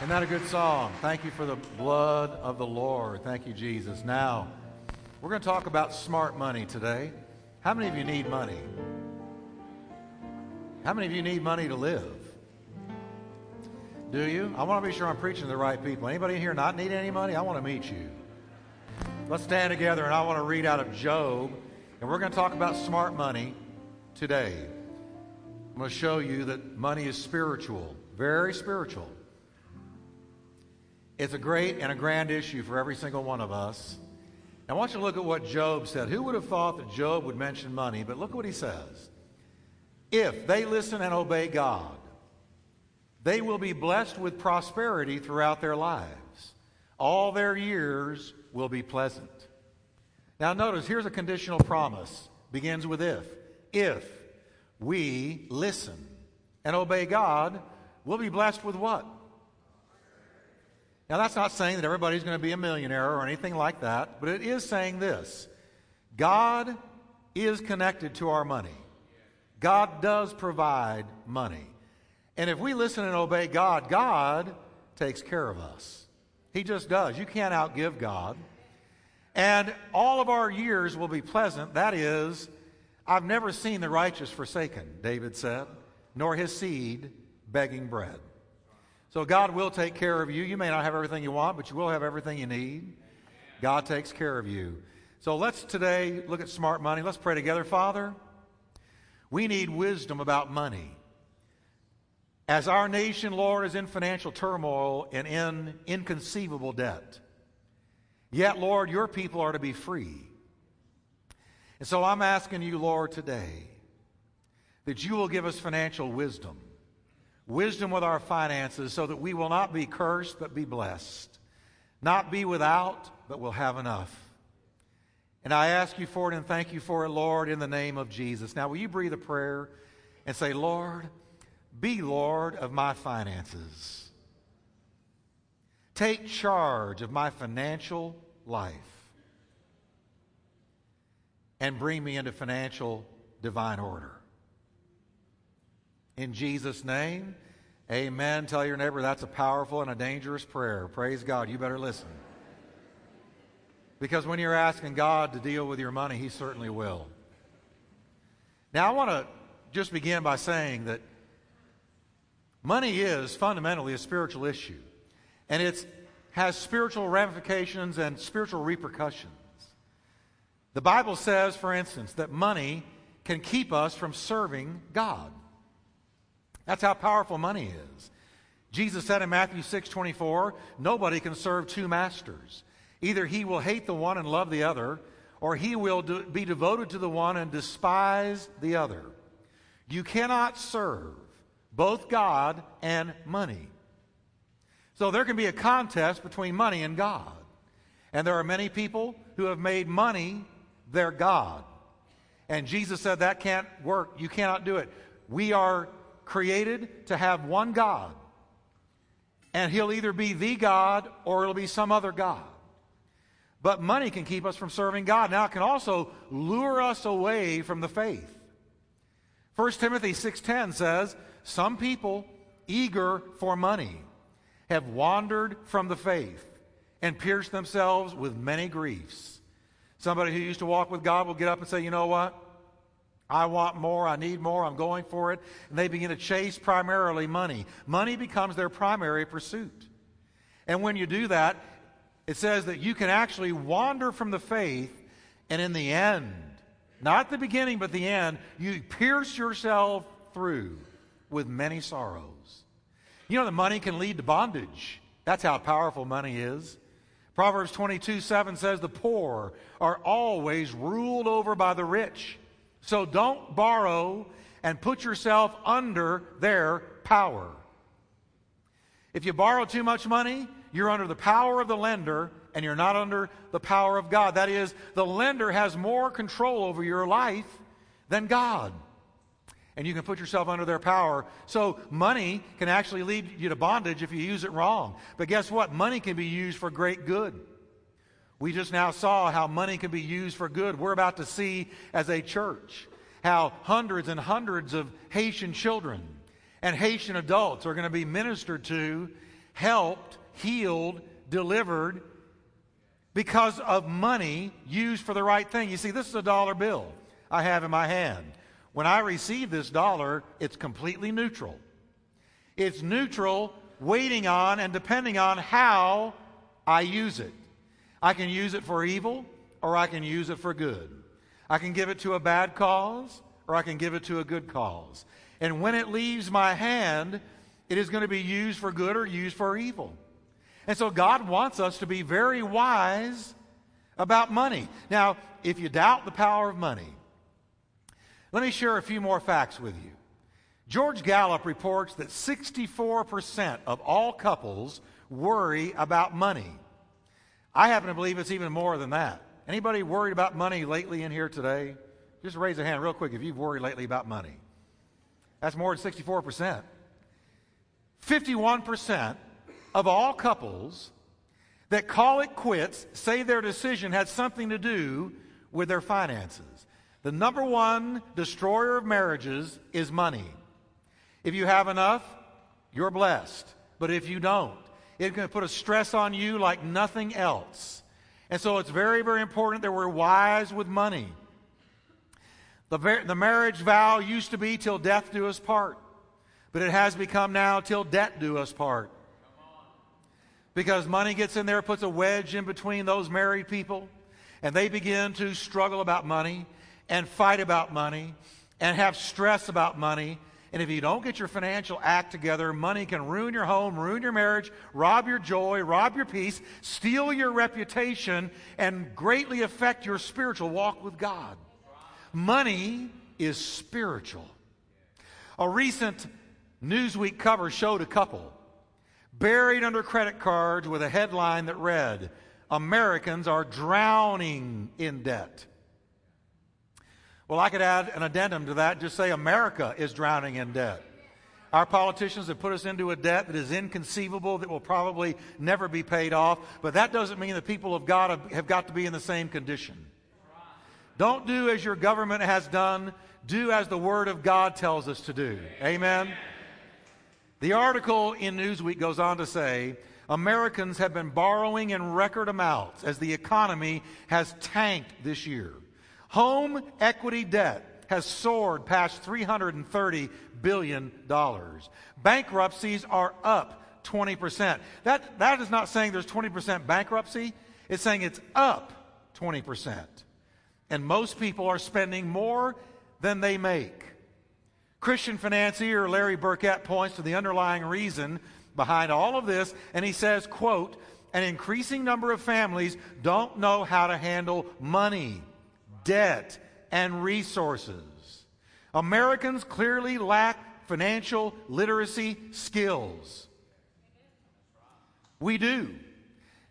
Isn't that a good song? Thank you for the blood of the Lord. Thank you, Jesus. Now, we're going to talk about smart money today. How many of you need money? How many of you need money to live? Do you? I want to be sure I'm preaching to the right people. Anybody in here not need any money? I want to meet you. Let's stand together and I want to read out of Job. And we're going to talk about smart money today. I'm going to show you that money is spiritual, very spiritual. It's a great and a grand issue for every single one of us. I want you to look at what Job said. Who would have thought that Job would mention money? But look what he says. If they listen and obey God, they will be blessed with prosperity throughout their lives. All their years will be pleasant. Now, notice here's a conditional promise. Begins with if. If we listen and obey God, we'll be blessed with what? Now, that's not saying that everybody's going to be a millionaire or anything like that, but it is saying this God is connected to our money. God does provide money. And if we listen and obey God, God takes care of us. He just does. You can't outgive God. And all of our years will be pleasant. That is, I've never seen the righteous forsaken, David said, nor his seed begging bread. So God will take care of you. You may not have everything you want, but you will have everything you need. God takes care of you. So let's today look at smart money. Let's pray together. Father, we need wisdom about money. As our nation, Lord, is in financial turmoil and in inconceivable debt. Yet, Lord, your people are to be free. And so I'm asking you, Lord, today that you will give us financial wisdom wisdom with our finances so that we will not be cursed but be blessed, not be without but will have enough. And I ask you for it and thank you for it, Lord, in the name of Jesus. Now, will you breathe a prayer and say, Lord, be Lord of my finances. Take charge of my financial life and bring me into financial divine order. In Jesus' name, amen. Tell your neighbor that's a powerful and a dangerous prayer. Praise God. You better listen. Because when you're asking God to deal with your money, He certainly will. Now, I want to just begin by saying that money is fundamentally a spiritual issue, and it has spiritual ramifications and spiritual repercussions. The Bible says, for instance, that money can keep us from serving God. That's how powerful money is. Jesus said in Matthew 6 24, nobody can serve two masters. Either he will hate the one and love the other, or he will do, be devoted to the one and despise the other. You cannot serve both God and money. So there can be a contest between money and God. And there are many people who have made money their God. And Jesus said that can't work. You cannot do it. We are created to have one God. And he'll either be the God or it'll be some other God. But money can keep us from serving God. Now it can also lure us away from the faith. 1 Timothy 6:10 says, "Some people eager for money have wandered from the faith and pierced themselves with many griefs." Somebody who used to walk with God will get up and say, "You know what? I want more, I need more, I'm going for it. And they begin to chase primarily money. Money becomes their primary pursuit. And when you do that, it says that you can actually wander from the faith, and in the end, not the beginning, but the end, you pierce yourself through with many sorrows. You know the money can lead to bondage. That's how powerful money is. Proverbs 22 7 says, The poor are always ruled over by the rich so don't borrow and put yourself under their power. If you borrow too much money, you're under the power of the lender and you're not under the power of God. That is, the lender has more control over your life than God. And you can put yourself under their power. So, money can actually lead you to bondage if you use it wrong. But guess what? Money can be used for great good. We just now saw how money can be used for good. We're about to see as a church how hundreds and hundreds of Haitian children and Haitian adults are going to be ministered to helped, healed, delivered because of money used for the right thing. You see, this is a dollar bill I have in my hand. When I receive this dollar, it's completely neutral. It's neutral, waiting on and depending on how I use it. I can use it for evil or I can use it for good. I can give it to a bad cause or I can give it to a good cause. And when it leaves my hand, it is going to be used for good or used for evil. And so God wants us to be very wise about money. Now, if you doubt the power of money, let me share a few more facts with you. George Gallup reports that 64% of all couples worry about money. I happen to believe it's even more than that. Anybody worried about money lately in here today? Just raise a hand real quick if you've worried lately about money. That's more than 64%. 51% of all couples that call it quits say their decision had something to do with their finances. The number one destroyer of marriages is money. If you have enough, you're blessed. But if you don't, it's can put a stress on you like nothing else. And so it's very, very important that we're wise with money. The, the marriage vow used to be till death do us part, but it has become now till debt do us part. Because money gets in there, puts a wedge in between those married people, and they begin to struggle about money and fight about money and have stress about money and if you don't get your financial act together, money can ruin your home, ruin your marriage, rob your joy, rob your peace, steal your reputation, and greatly affect your spiritual walk with God. Money is spiritual. A recent Newsweek cover showed a couple buried under credit cards with a headline that read, Americans are drowning in debt. Well, I could add an addendum to that, just say America is drowning in debt. Our politicians have put us into a debt that is inconceivable, that will probably never be paid off, but that doesn't mean the people of God have, got to be in the same condition. Don't do as your government has done, do as the Word of God tells us to do. Amen? The article in Newsweek goes on to say Americans have been borrowing in record amounts as the economy has tanked this year. Home equity debt has soared past $330 billion. Bankruptcies are up 20%. That, that is not saying there's 20% bankruptcy, it's saying it's up 20%. And most people are spending more than they make. Christian financier Larry Burkett points to the underlying reason behind all of this, and he says, quote, an increasing number of families don't know how to handle money debt, and resources. Americans clearly lack financial literacy skills. We do.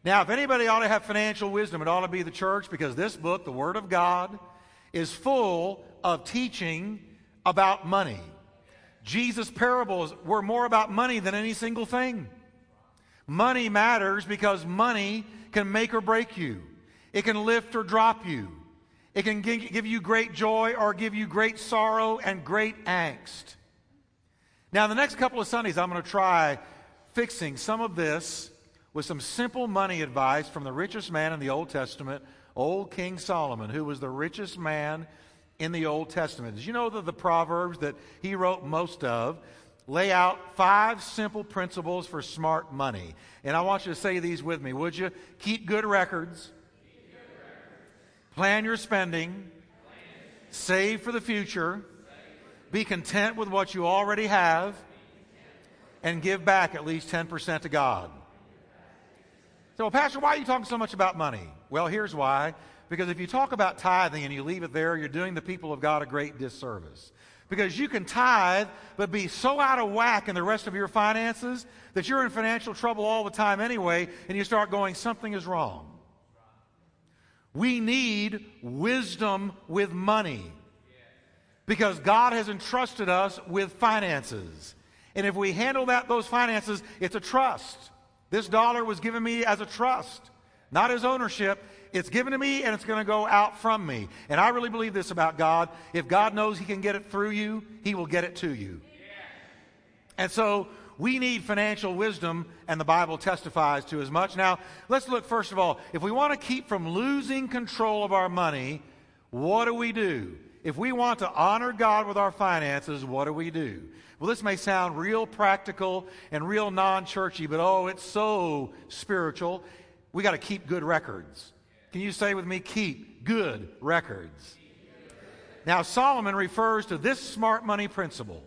Now, if anybody ought to have financial wisdom, it ought to be the church because this book, the Word of God, is full of teaching about money. Jesus' parables were more about money than any single thing. Money matters because money can make or break you, it can lift or drop you. It can give you great joy or give you great sorrow and great angst. Now, the next couple of Sundays, I'm going to try fixing some of this with some simple money advice from the richest man in the Old Testament, old King Solomon, who was the richest man in the Old Testament. Did you know that the Proverbs that he wrote most of lay out five simple principles for smart money? And I want you to say these with me, would you? Keep good records Plan your spending. Save for the future. Be content with what you already have. And give back at least 10% to God. So, well, Pastor, why are you talking so much about money? Well, here's why. Because if you talk about tithing and you leave it there, you're doing the people of God a great disservice. Because you can tithe, but be so out of whack in the rest of your finances that you're in financial trouble all the time anyway, and you start going, something is wrong. We need wisdom with money because God has entrusted us with finances. And if we handle that those finances, it's a trust. This dollar was given me as a trust, not as ownership. It's given to me and it's going to go out from me. And I really believe this about God. If God knows he can get it through you, he will get it to you. And so we need financial wisdom, and the Bible testifies to as much. Now, let's look first of all. If we want to keep from losing control of our money, what do we do? If we want to honor God with our finances, what do we do? Well, this may sound real practical and real non churchy, but oh, it's so spiritual. We got to keep good records. Can you say with me, keep good records? Now, Solomon refers to this smart money principle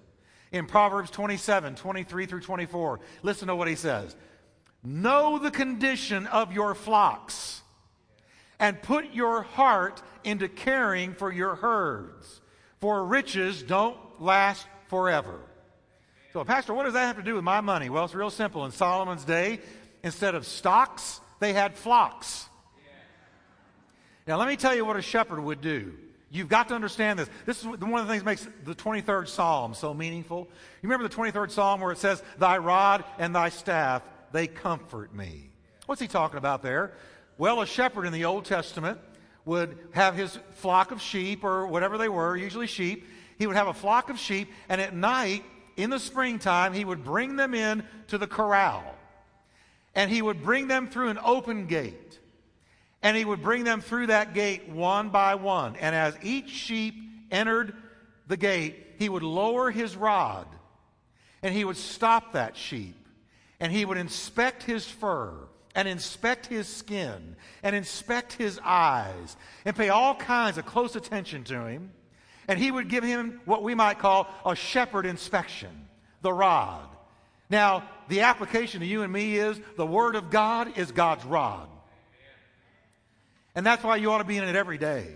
in Proverbs 27 23 through 24. Listen to what he says Know the condition of your flocks and put your heart into caring for your herds, for riches don't last forever. So, Pastor, what does that have to do with my money? Well, it's real simple. In Solomon's day, instead of stocks, they had flocks. Now, let me tell you what a shepherd would do. You've got to understand this. This is one of the things that makes the 23rd Psalm so meaningful. You remember the 23rd Psalm where it says, Thy rod and thy staff, they comfort me. What's he talking about there? Well, a shepherd in the Old Testament would have his flock of sheep or whatever they were, usually sheep. He would have a flock of sheep, and at night, in the springtime, he would bring them in to the corral. And he would bring them through an open gate. And he would bring them through that gate one by one. And as each sheep entered the gate, he would lower his rod and he would stop that sheep and he would inspect his fur and inspect his skin and inspect his eyes and pay all kinds of close attention to him. And he would give him what we might call a shepherd inspection, the rod. Now, the application to you and me is the Word of God is God's rod. And that's why you ought to be in it every day.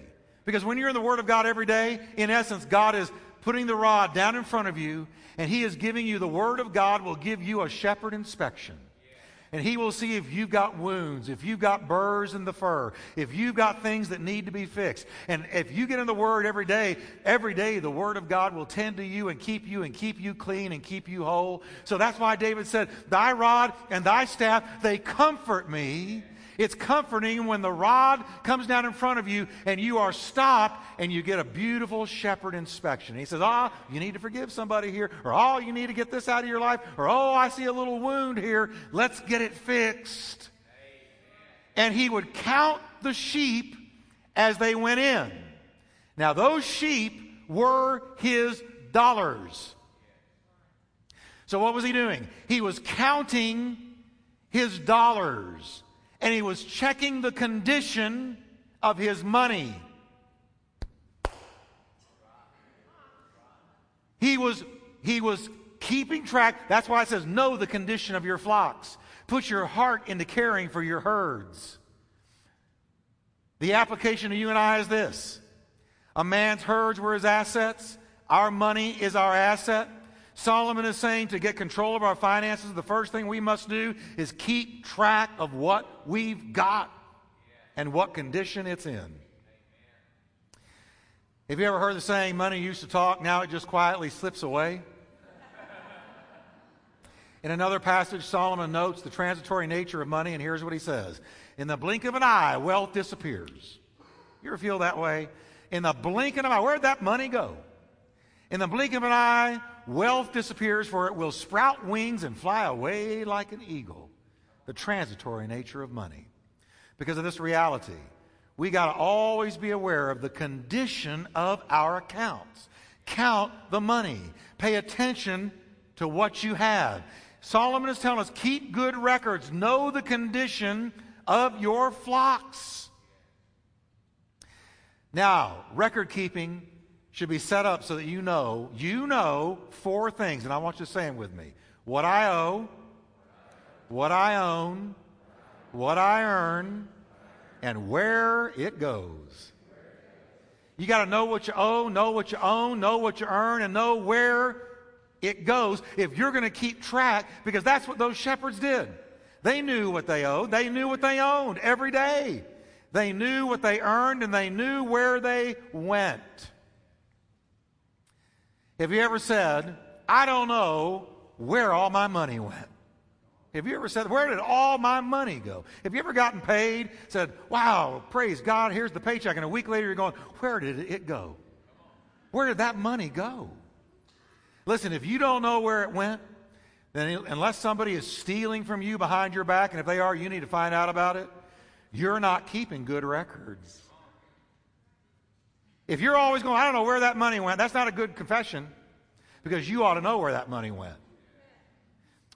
Because when you're in the Word of God every day, in essence, God is putting the rod down in front of you, and He is giving you the Word of God, will give you a shepherd inspection. And he will see if you've got wounds, if you've got burrs in the fur, if you've got things that need to be fixed. And if you get in the Word every day, every day the Word of God will tend to you and keep you and keep you clean and keep you whole. So that's why David said, Thy rod and thy staff, they comfort me. It's comforting when the rod comes down in front of you and you are stopped and you get a beautiful shepherd inspection. He says, Ah, oh, you need to forgive somebody here, or Oh, you need to get this out of your life, or Oh, I see a little wound here. Let's get it fixed. And he would count the sheep as they went in. Now, those sheep were his dollars. So, what was he doing? He was counting his dollars and he was checking the condition of his money. He was, he was keeping track. That's why it says, Know the condition of your flocks. Put your heart into caring for your herds. The application to you and I is this a man's herds were his assets, our money is our asset. Solomon is saying to get control of our finances, the first thing we must do is keep track of what we've got and what condition it's in. Have you ever heard the saying, money used to talk, now it just quietly slips away? In another passage, Solomon notes the transitory nature of money, and here's what he says In the blink of an eye, wealth disappears. You ever feel that way? In the blink of an eye, where'd that money go? In the blink of an eye, wealth disappears, for it will sprout wings and fly away like an eagle. The transitory nature of money. Because of this reality, we got to always be aware of the condition of our accounts. Count the money. Pay attention to what you have. Solomon is telling us keep good records, know the condition of your flocks. Now, record keeping should be set up so that you know, you know four things, and I want you to say them with me. What I owe, what I own, what I earn, and where it goes. You got to know what you owe, know what you own, know what you earn, and know where it goes if you're going to keep track, because that's what those shepherds did. They knew what they owed, they knew what they owned every day. They knew what they earned, and they knew where they went. Have you ever said, I don't know where all my money went? Have you ever said, Where did all my money go? Have you ever gotten paid, said, Wow, praise God, here's the paycheck, and a week later you're going, Where did it go? Where did that money go? Listen, if you don't know where it went, then unless somebody is stealing from you behind your back, and if they are, you need to find out about it, you're not keeping good records. If you're always going, I don't know where that money went, that's not a good confession because you ought to know where that money went.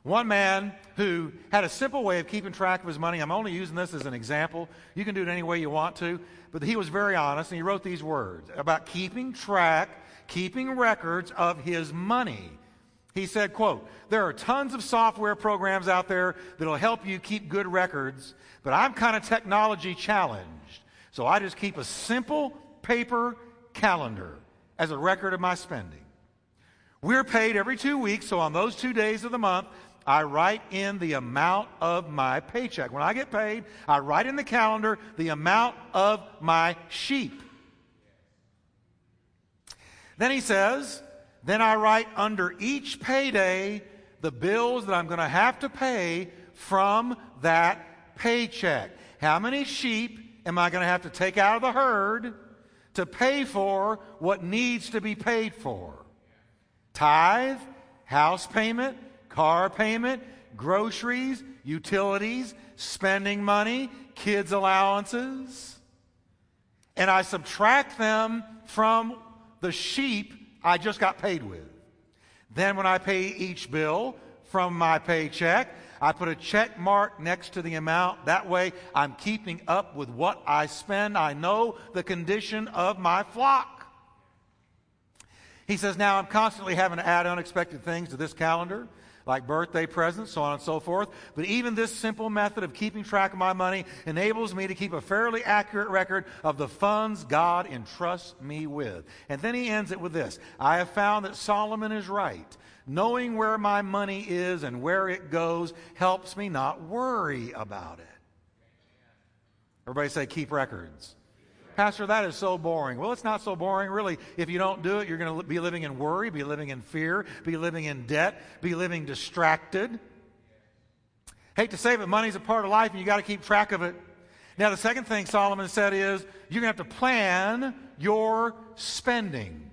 One man who had a simple way of keeping track of his money, I'm only using this as an example. You can do it any way you want to, but he was very honest and he wrote these words about keeping track, keeping records of his money. He said, quote, there are tons of software programs out there that'll help you keep good records, but I'm kind of technology challenged. So I just keep a simple paper calendar as a record of my spending. We're paid every two weeks, so on those two days of the month, I write in the amount of my paycheck. When I get paid, I write in the calendar the amount of my sheep. Then he says, then I write under each payday the bills that I'm going to have to pay from that paycheck. How many sheep am I going to have to take out of the herd to pay for what needs to be paid for? Tithe, house payment, car payment, groceries, utilities, spending money, kids' allowances. And I subtract them from the sheep I just got paid with. Then, when I pay each bill from my paycheck, I put a check mark next to the amount. That way, I'm keeping up with what I spend. I know the condition of my flock. He says, Now I'm constantly having to add unexpected things to this calendar like birthday presents, so on and so forth. But even this simple method of keeping track of my money enables me to keep a fairly accurate record of the funds God entrusts me with. And then he ends it with this I have found that Solomon is right. Knowing where my money is and where it goes helps me not worry about it. Everybody say, keep records. Pastor, that is so boring. Well, it's not so boring, really. If you don't do it, you're going to be living in worry, be living in fear, be living in debt, be living distracted. Hate to say it, money's a part of life, and you got to keep track of it. Now, the second thing Solomon said is you're going to have to plan your spending.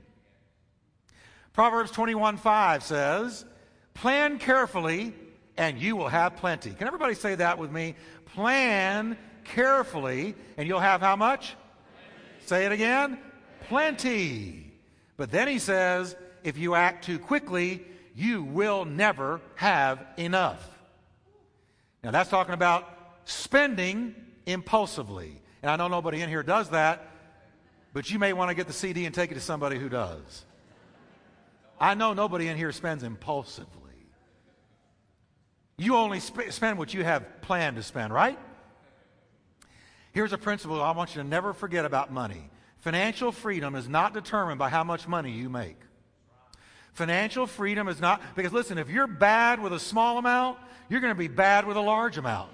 Proverbs 21 5 says, Plan carefully, and you will have plenty. Can everybody say that with me? Plan carefully, and you'll have how much? Say it again. Plenty. But then he says, if you act too quickly, you will never have enough. Now that's talking about spending impulsively. And I know nobody in here does that, but you may want to get the CD and take it to somebody who does. I know nobody in here spends impulsively. You only sp- spend what you have planned to spend, right? Here's a principle I want you to never forget about money financial freedom is not determined by how much money you make. Financial freedom is not, because listen, if you're bad with a small amount, you're going to be bad with a large amount.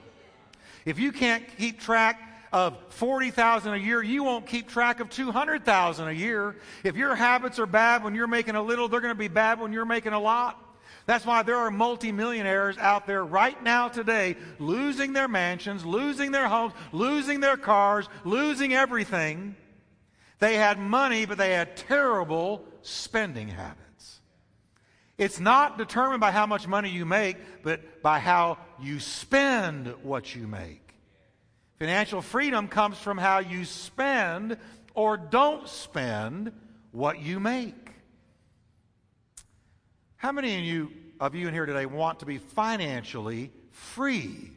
If you can't keep track of 40,000 a year, you won't keep track of 200,000 a year. If your habits are bad when you're making a little, they're going to be bad when you're making a lot. That's why there are multimillionaires out there right now today losing their mansions, losing their homes, losing their cars, losing everything. They had money, but they had terrible spending habits. It's not determined by how much money you make, but by how you spend what you make. Financial freedom comes from how you spend or don't spend what you make. How many of you, of you in here today want to be financially free?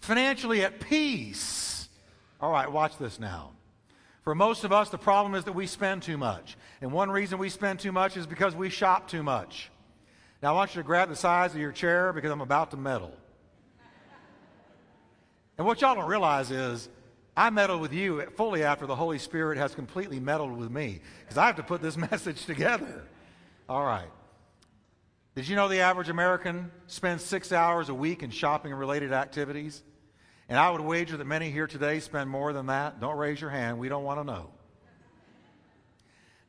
Financially at peace. All right, watch this now. For most of us, the problem is that we spend too much. And one reason we spend too much is because we shop too much. Now, I want you to grab the size of your chair because I'm about to meddle. And what y'all don't realize is I meddle with you fully after the Holy Spirit has completely meddled with me because I have to put this message together. All right. Did you know the average American spends six hours a week in shopping related activities? And I would wager that many here today spend more than that. Don't raise your hand. We don't want to know.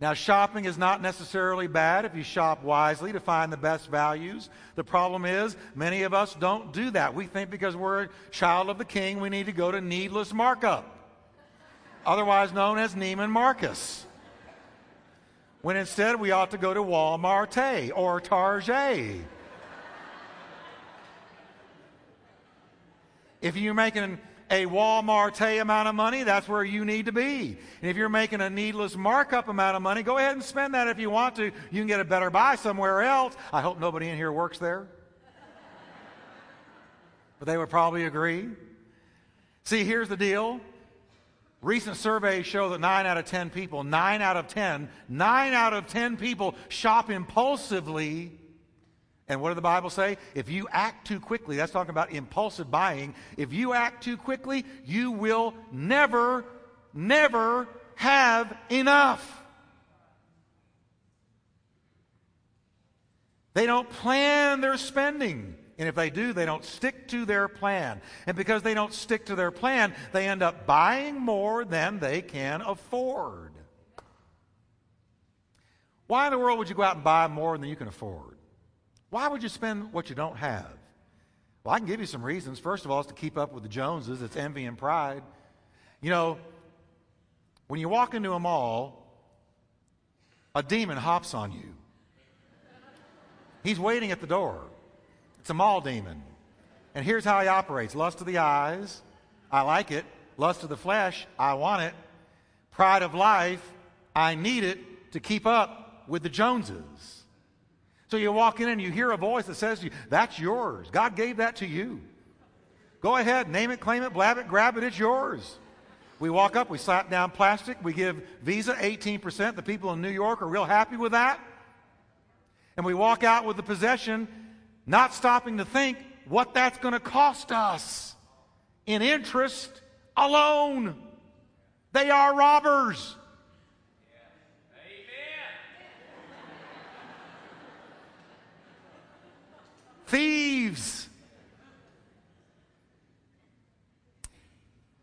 Now, shopping is not necessarily bad if you shop wisely to find the best values. The problem is, many of us don't do that. We think because we're a child of the king, we need to go to needless markup, otherwise known as Neiman Marcus. When instead, we ought to go to Walmart or Target. If you're making a Walmart amount of money, that's where you need to be. And if you're making a needless markup amount of money, go ahead and spend that if you want to. You can get a better buy somewhere else. I hope nobody in here works there. but they would probably agree. See, here's the deal. Recent surveys show that 9 out of 10 people, 9 out of 10, 9 out of 10 people shop impulsively and what did the Bible say? If you act too quickly, that's talking about impulsive buying. If you act too quickly, you will never, never have enough. They don't plan their spending. And if they do, they don't stick to their plan. And because they don't stick to their plan, they end up buying more than they can afford. Why in the world would you go out and buy more than you can afford? Why would you spend what you don't have? Well, I can give you some reasons. First of all, it's to keep up with the Joneses. It's envy and pride. You know, when you walk into a mall, a demon hops on you. He's waiting at the door. It's a mall demon. And here's how he operates lust of the eyes, I like it. Lust of the flesh, I want it. Pride of life, I need it to keep up with the Joneses. So you walk in and you hear a voice that says to you, That's yours. God gave that to you. Go ahead, name it, claim it, blab it, grab it, it's yours. We walk up, we slap down plastic, we give Visa 18%. The people in New York are real happy with that. And we walk out with the possession, not stopping to think what that's going to cost us in interest alone. They are robbers. Thieves.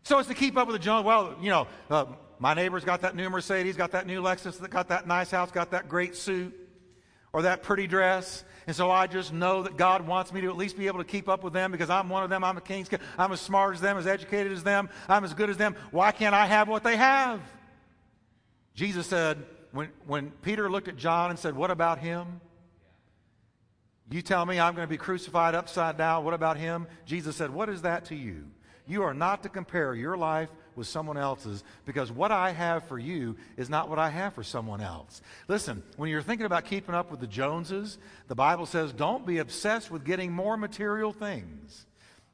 So it's to keep up with the Jones. Well, you know, uh, my neighbor's got that new Mercedes, got that new Lexus, got that nice house, got that great suit, or that pretty dress. And so I just know that God wants me to at least be able to keep up with them because I'm one of them. I'm a king's kid. I'm as smart as them, as educated as them. I'm as good as them. Why can't I have what they have? Jesus said, when, when Peter looked at John and said, What about him? You tell me I'm going to be crucified upside down. What about him? Jesus said, What is that to you? You are not to compare your life with someone else's because what I have for you is not what I have for someone else. Listen, when you're thinking about keeping up with the Joneses, the Bible says don't be obsessed with getting more material things.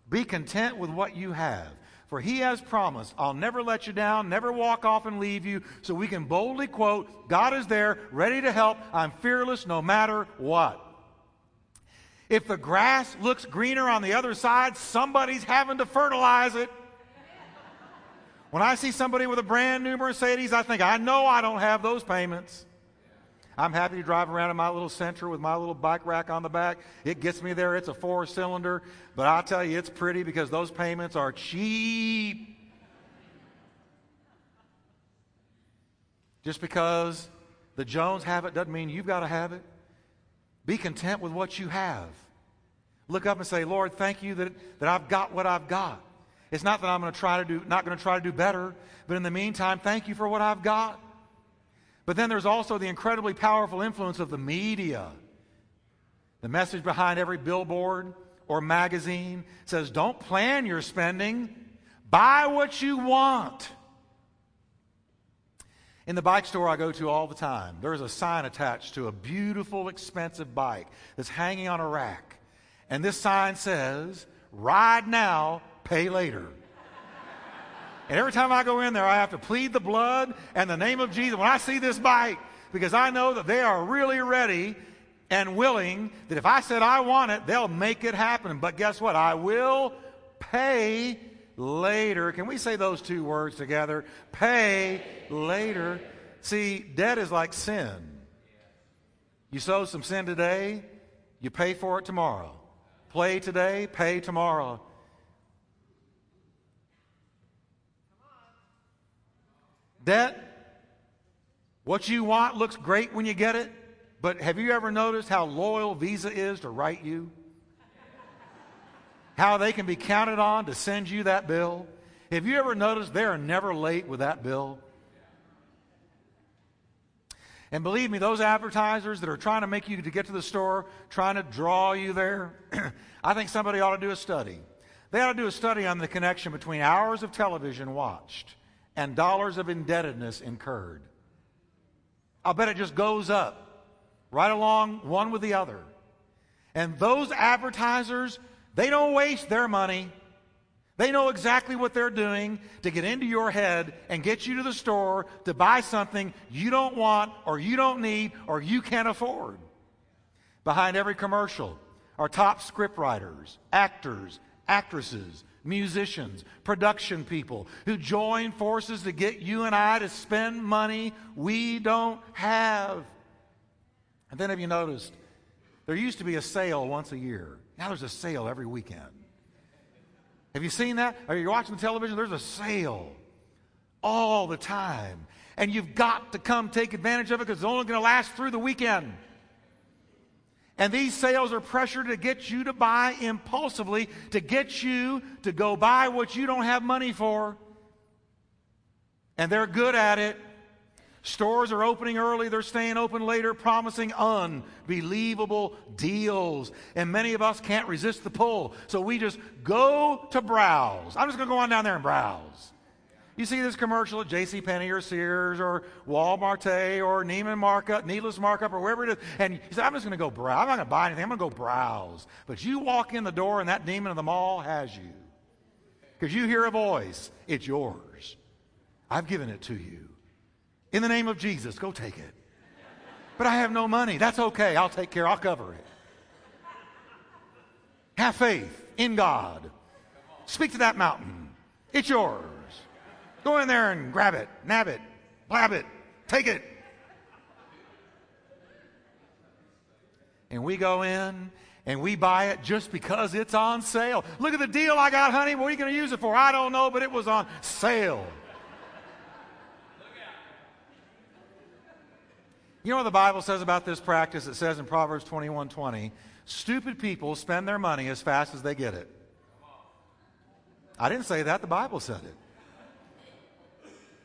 Be content with what you have. For he has promised, I'll never let you down, never walk off and leave you. So we can boldly quote, God is there, ready to help. I'm fearless no matter what. If the grass looks greener on the other side, somebody's having to fertilize it. When I see somebody with a brand new Mercedes, I think, I know I don't have those payments. I'm happy to drive around in my little Sentra with my little bike rack on the back. It gets me there. It's a four cylinder. But I'll tell you, it's pretty because those payments are cheap. Just because the Jones have it doesn't mean you've got to have it. Be content with what you have. Look up and say, Lord, thank you that, that I've got what I've got. It's not that I'm going to try to do, not going to try to do better, but in the meantime, thank you for what I've got. But then there's also the incredibly powerful influence of the media. The message behind every billboard or magazine says, don't plan your spending, buy what you want. In the bike store I go to all the time, there's a sign attached to a beautiful, expensive bike that's hanging on a rack. And this sign says, Ride now, pay later. and every time I go in there, I have to plead the blood and the name of Jesus when I see this bike because I know that they are really ready and willing that if I said I want it, they'll make it happen. But guess what? I will pay later. Can we say those two words together? Pay later. See, debt is like sin. You sow some sin today, you pay for it tomorrow. Play today, pay tomorrow. Debt, what you want looks great when you get it, but have you ever noticed how loyal Visa is to write you? How they can be counted on to send you that bill. Have you ever noticed they are never late with that bill? And believe me, those advertisers that are trying to make you to get to the store, trying to draw you there, I think somebody ought to do a study. They ought to do a study on the connection between hours of television watched and dollars of indebtedness incurred. I'll bet it just goes up right along one with the other. And those advertisers, they don't waste their money. They know exactly what they're doing to get into your head and get you to the store to buy something you don't want or you don't need or you can't afford. Behind every commercial are top scriptwriters, actors, actresses, musicians, production people who join forces to get you and I to spend money we don't have. And then have you noticed there used to be a sale once a year. Now there's a sale every weekend. Have you seen that? Are you watching the television? There's a sale all the time. And you've got to come take advantage of it because it's only going to last through the weekend. And these sales are pressured to get you to buy impulsively, to get you to go buy what you don't have money for. And they're good at it. Stores are opening early, they're staying open later, promising unbelievable deals. And many of us can't resist the pull. So we just go to browse. I'm just going to go on down there and browse. You see this commercial at J.C. Penney or Sears or Walmart eh, or Neiman Markup, Needless Markup or wherever it is, and you say, I'm just going to go browse. I'm not going to buy anything. I'm going to go browse. But you walk in the door and that demon of the mall has you. Because you hear a voice. It's yours. I've given it to you. In the name of Jesus, go take it. But I have no money. That's okay. I'll take care. I'll cover it. Have faith in God. Speak to that mountain. It's yours. Go in there and grab it, nab it, blab it, take it. And we go in and we buy it just because it's on sale. Look at the deal I got, honey. What are you going to use it for? I don't know, but it was on sale. You know what the Bible says about this practice? It says in Proverbs 21 20, stupid people spend their money as fast as they get it. I didn't say that, the Bible said it.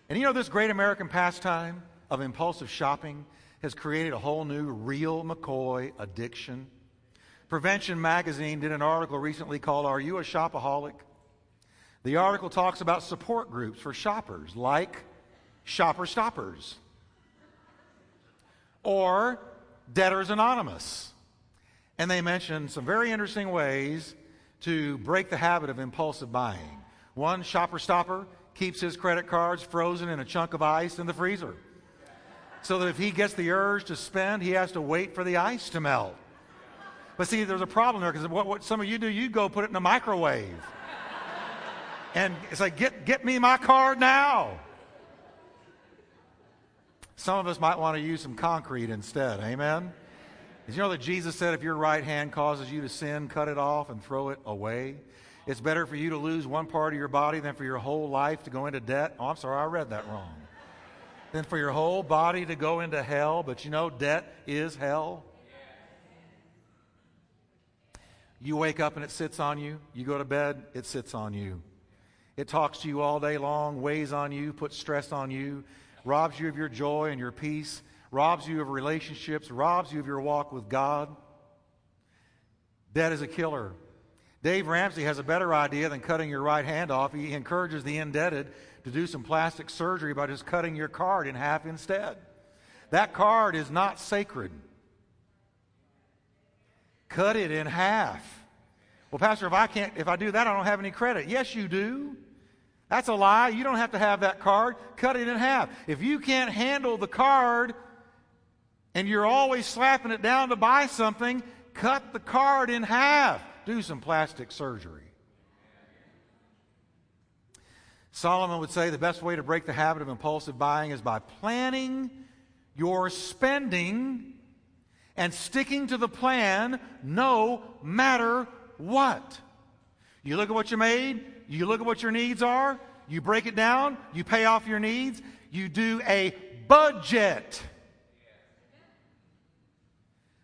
And you know, this great American pastime of impulsive shopping has created a whole new real McCoy addiction. Prevention Magazine did an article recently called Are You a Shopaholic? The article talks about support groups for shoppers like Shopper Stoppers or Debtors Anonymous. And they mention some very interesting ways to break the habit of impulsive buying. One, Shopper Stopper, keeps his credit cards frozen in a chunk of ice in the freezer. So that if he gets the urge to spend, he has to wait for the ice to melt. But see, there's a problem there because what, what some of you do, you go put it in a microwave. And it's like, get, get me my card now. Some of us might want to use some concrete instead. Amen? Did you know that Jesus said if your right hand causes you to sin, cut it off and throw it away? It's better for you to lose one part of your body than for your whole life to go into debt. Oh, I'm sorry, I read that wrong. Than for your whole body to go into hell. But you know, debt is hell. You wake up and it sits on you. You go to bed, it sits on you. It talks to you all day long, weighs on you, puts stress on you, robs you of your joy and your peace, robs you of relationships, robs you of your walk with God. Debt is a killer. Dave Ramsey has a better idea than cutting your right hand off. He encourages the indebted to do some plastic surgery by just cutting your card in half instead. That card is not sacred. Cut it in half. Well, Pastor, if I can't, if I do that, I don't have any credit. Yes, you do. That's a lie. You don't have to have that card. Cut it in half. If you can't handle the card and you're always slapping it down to buy something, cut the card in half do some plastic surgery. Solomon would say the best way to break the habit of impulsive buying is by planning your spending and sticking to the plan no matter what. You look at what you made, you look at what your needs are, you break it down, you pay off your needs, you do a budget.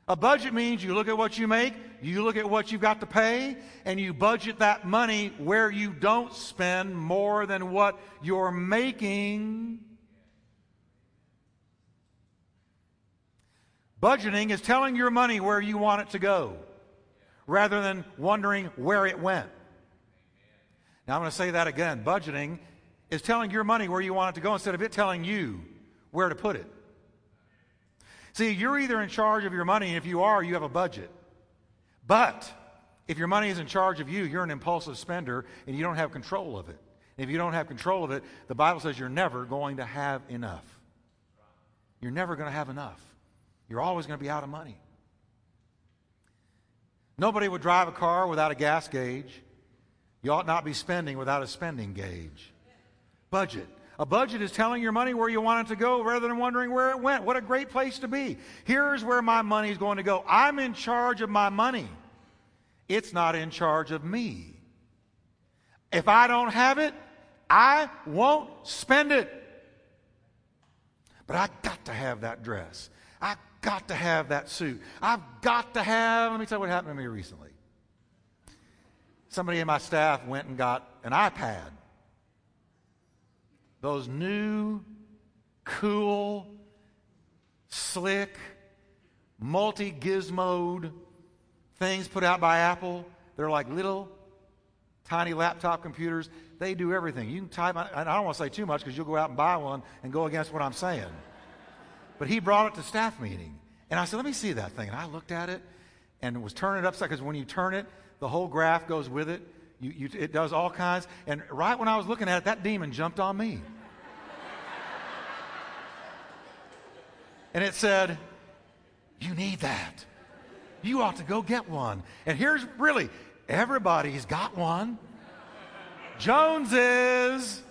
A budget means you look at what you make, you look at what you've got to pay, and you budget that money where you don't spend more than what you're making. Budgeting is telling your money where you want it to go rather than wondering where it went. Now, I'm going to say that again. Budgeting is telling your money where you want it to go instead of it telling you where to put it. See, you're either in charge of your money, and if you are, you have a budget. But if your money is in charge of you, you're an impulsive spender and you don't have control of it. And if you don't have control of it, the Bible says you're never going to have enough. You're never going to have enough. You're always going to be out of money. Nobody would drive a car without a gas gauge. You ought not be spending without a spending gauge. Budget. A budget is telling your money where you want it to go rather than wondering where it went. What a great place to be. Here's where my money is going to go. I'm in charge of my money. It's not in charge of me. If I don't have it, I won't spend it. But I got to have that dress. I got to have that suit. I've got to have, let me tell you what happened to me recently. Somebody in my staff went and got an iPad. Those new, cool, slick, multi gizmoed things put out by Apple. They're like little, tiny laptop computers. They do everything. You can type, I don't want to say too much because you'll go out and buy one and go against what I'm saying. But he brought it to staff meeting. And I said, let me see that thing. And I looked at it and was turning it upside because when you turn it, the whole graph goes with it. You, you, it does all kinds. And right when I was looking at it, that demon jumped on me. and it said, You need that. You ought to go get one. And here's really everybody's got one. Jones is.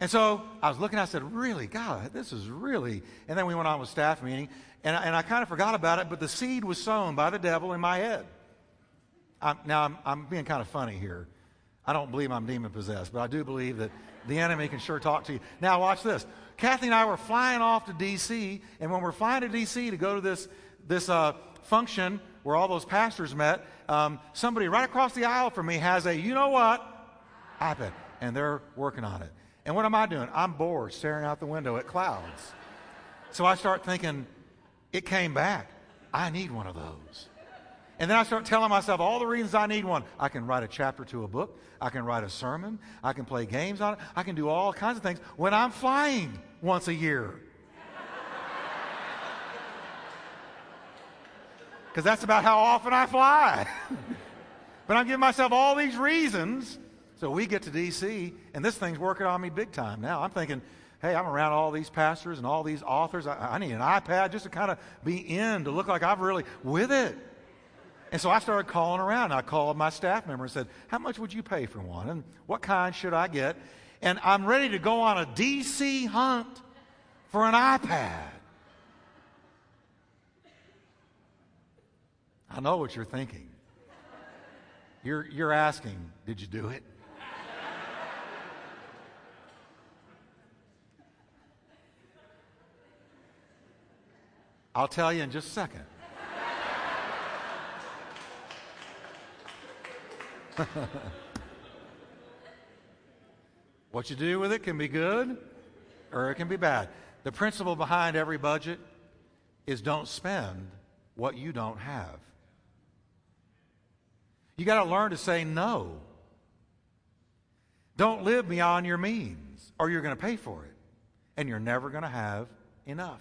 And so I was looking, I said, Really, God, this is really. And then we went on with staff meeting, and I, and I kind of forgot about it, but the seed was sown by the devil in my head. I'm, now, I'm, I'm being kind of funny here. I don't believe I'm demon possessed, but I do believe that the enemy can sure talk to you. Now, watch this. Kathy and I were flying off to D.C., and when we're flying to D.C. to go to this, this uh, function where all those pastors met, um, somebody right across the aisle from me has a, you know what, iPad, and they're working on it. And what am I doing? I'm bored, staring out the window at clouds. So I start thinking, it came back. I need one of those. And then I start telling myself all the reasons I need one. I can write a chapter to a book. I can write a sermon. I can play games on it. I can do all kinds of things when I'm flying once a year. Because that's about how often I fly. but I'm giving myself all these reasons. So we get to D.C., and this thing's working on me big time now. I'm thinking, hey, I'm around all these pastors and all these authors. I, I need an iPad just to kind of be in, to look like I've really with it. And so I started calling around. I called my staff member and said, How much would you pay for one? And what kind should I get? And I'm ready to go on a DC hunt for an iPad. I know what you're thinking. You're, you're asking, Did you do it? I'll tell you in just a second. what you do with it can be good or it can be bad. The principle behind every budget is don't spend what you don't have. You got to learn to say no. Don't live beyond your means, or you're going to pay for it, and you're never going to have enough.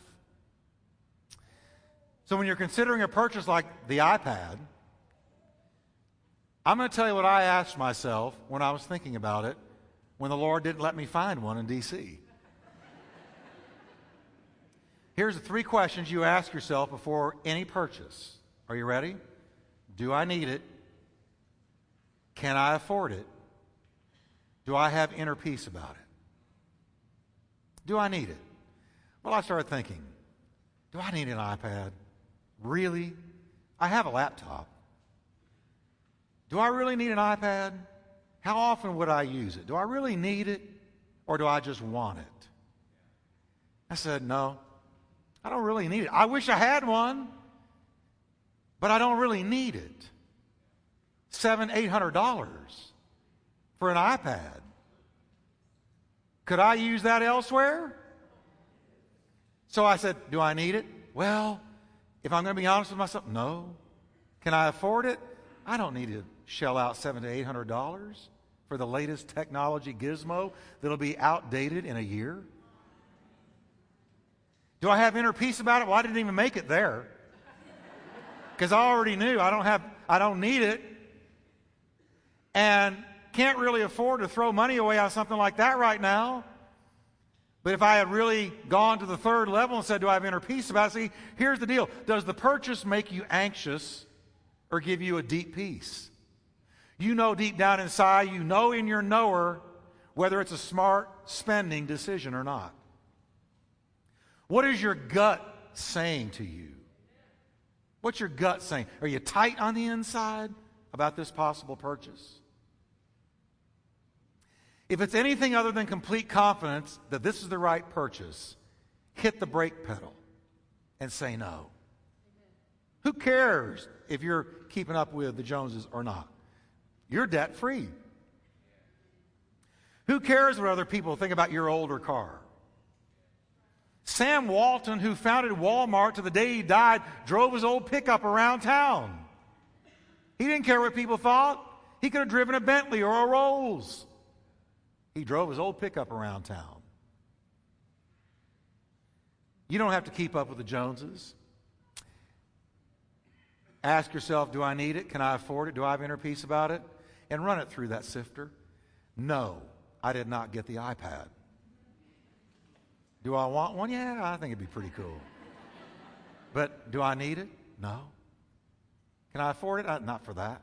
So, when you're considering a purchase like the iPad, I'm going to tell you what I asked myself when I was thinking about it when the Lord didn't let me find one in D.C. Here's the three questions you ask yourself before any purchase. Are you ready? Do I need it? Can I afford it? Do I have inner peace about it? Do I need it? Well, I started thinking, do I need an iPad? Really? I have a laptop. Do I really need an iPad? How often would I use it? Do I really need it or do I just want it? I said, No, I don't really need it. I wish I had one, but I don't really need it. Seven, eight hundred dollars for an iPad. Could I use that elsewhere? So I said, Do I need it? Well, if I'm going to be honest with myself, no. Can I afford it? I don't need to shell out seven to eight hundred dollars for the latest technology gizmo that'll be outdated in a year? Do I have inner peace about it? Well, I didn't even make it there. Because I already knew I don't have I don't need it. And can't really afford to throw money away on something like that right now. But if I had really gone to the third level and said, Do I have inner peace about it? See, here's the deal. Does the purchase make you anxious or give you a deep peace? You know deep down inside, you know in your knower whether it's a smart spending decision or not. What is your gut saying to you? What's your gut saying? Are you tight on the inside about this possible purchase? If it's anything other than complete confidence that this is the right purchase, hit the brake pedal and say no. Who cares if you're keeping up with the Joneses or not? You're debt free. Who cares what other people think about your older car? Sam Walton, who founded Walmart to the day he died, drove his old pickup around town. He didn't care what people thought. He could have driven a Bentley or a Rolls. He drove his old pickup around town. You don't have to keep up with the Joneses. Ask yourself, do I need it? Can I afford it? Do I have inner peace about it? And run it through that sifter. No, I did not get the iPad. Do I want one? Yeah, I think it'd be pretty cool. But do I need it? No. Can I afford it? Uh, not for that.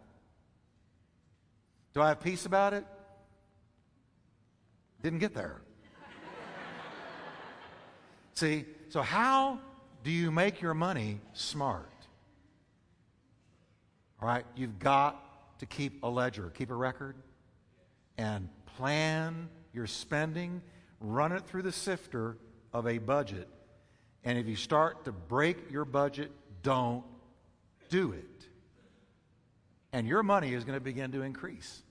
Do I have peace about it? Didn't get there. See, so how do you make your money smart? All right, you've got to keep a ledger, keep a record, and plan your spending, run it through the sifter of a budget. And if you start to break your budget, don't do it. And your money is going to begin to increase.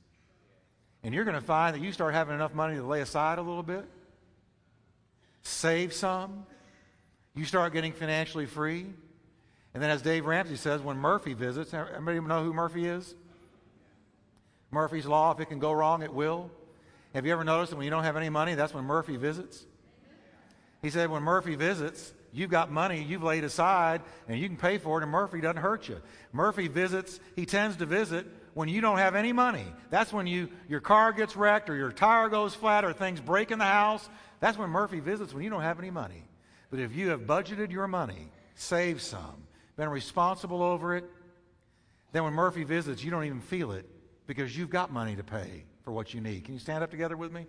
And you're going to find that you start having enough money to lay aside a little bit, save some, you start getting financially free. And then, as Dave Ramsey says, when Murphy visits, everybody know who Murphy is? Murphy's Law, if it can go wrong, it will. Have you ever noticed that when you don't have any money, that's when Murphy visits? He said, when Murphy visits, you've got money you've laid aside and you can pay for it, and Murphy doesn't hurt you. Murphy visits, he tends to visit when you don't have any money. That's when you, your car gets wrecked or your tire goes flat or things break in the house. That's when Murphy visits when you don't have any money. But if you have budgeted your money, saved some, been responsible over it, then when Murphy visits, you don't even feel it because you've got money to pay for what you need. Can you stand up together with me?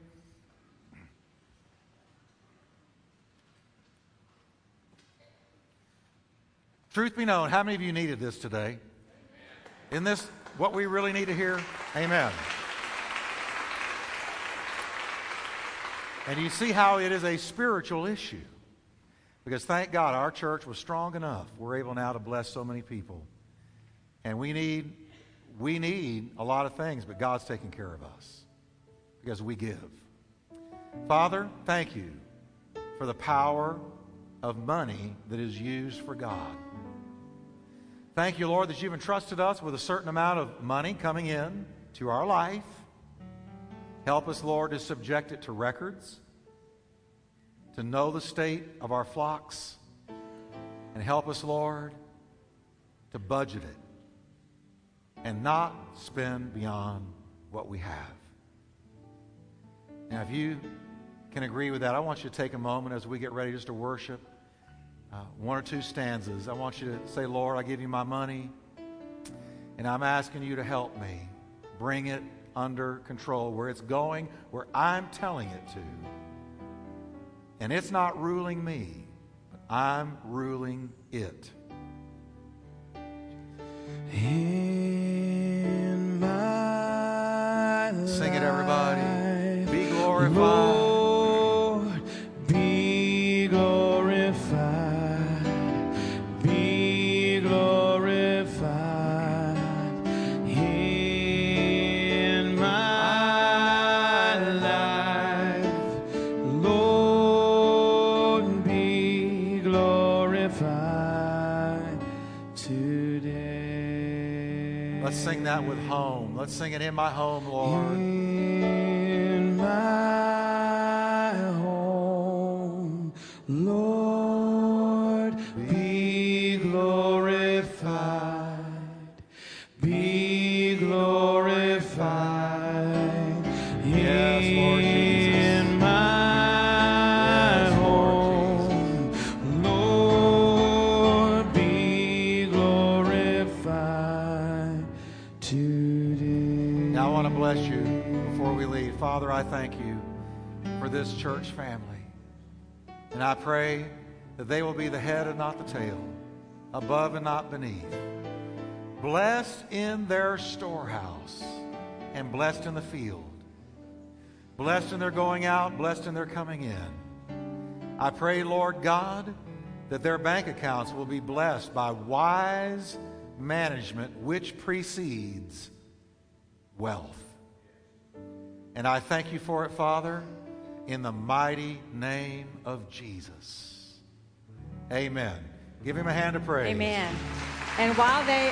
Truth be known, how many of you needed this today? In this what we really need to hear? Amen. And you see how it is a spiritual issue. Because thank God our church was strong enough. We're able now to bless so many people. And we need we need a lot of things, but God's taking care of us because we give. Father, thank you for the power of money that is used for God. Thank you, Lord, that you've entrusted us with a certain amount of money coming in to our life. Help us, Lord, to subject it to records, to know the state of our flocks, and help us, Lord, to budget it and not spend beyond what we have. Now, if you can agree with that, I want you to take a moment as we get ready just to worship uh, one or two stanzas. I want you to say, Lord, I give you my money, and I'm asking you to help me bring it under control where it's going, where I'm telling it to. And it's not ruling me, but I'm ruling it. Sing it, everybody. Be glorified. Lord, be glorified, be glorified in my life. Lord, be glorified today. Let's sing that with home. Let's sing it in my home, Lord. Church family. And I pray that they will be the head and not the tail, above and not beneath. Blessed in their storehouse and blessed in the field. Blessed in their going out, blessed in their coming in. I pray, Lord God, that their bank accounts will be blessed by wise management which precedes wealth. And I thank you for it, Father, in the mighty name of Jesus. Amen. Give him a hand of praise. Amen. And while they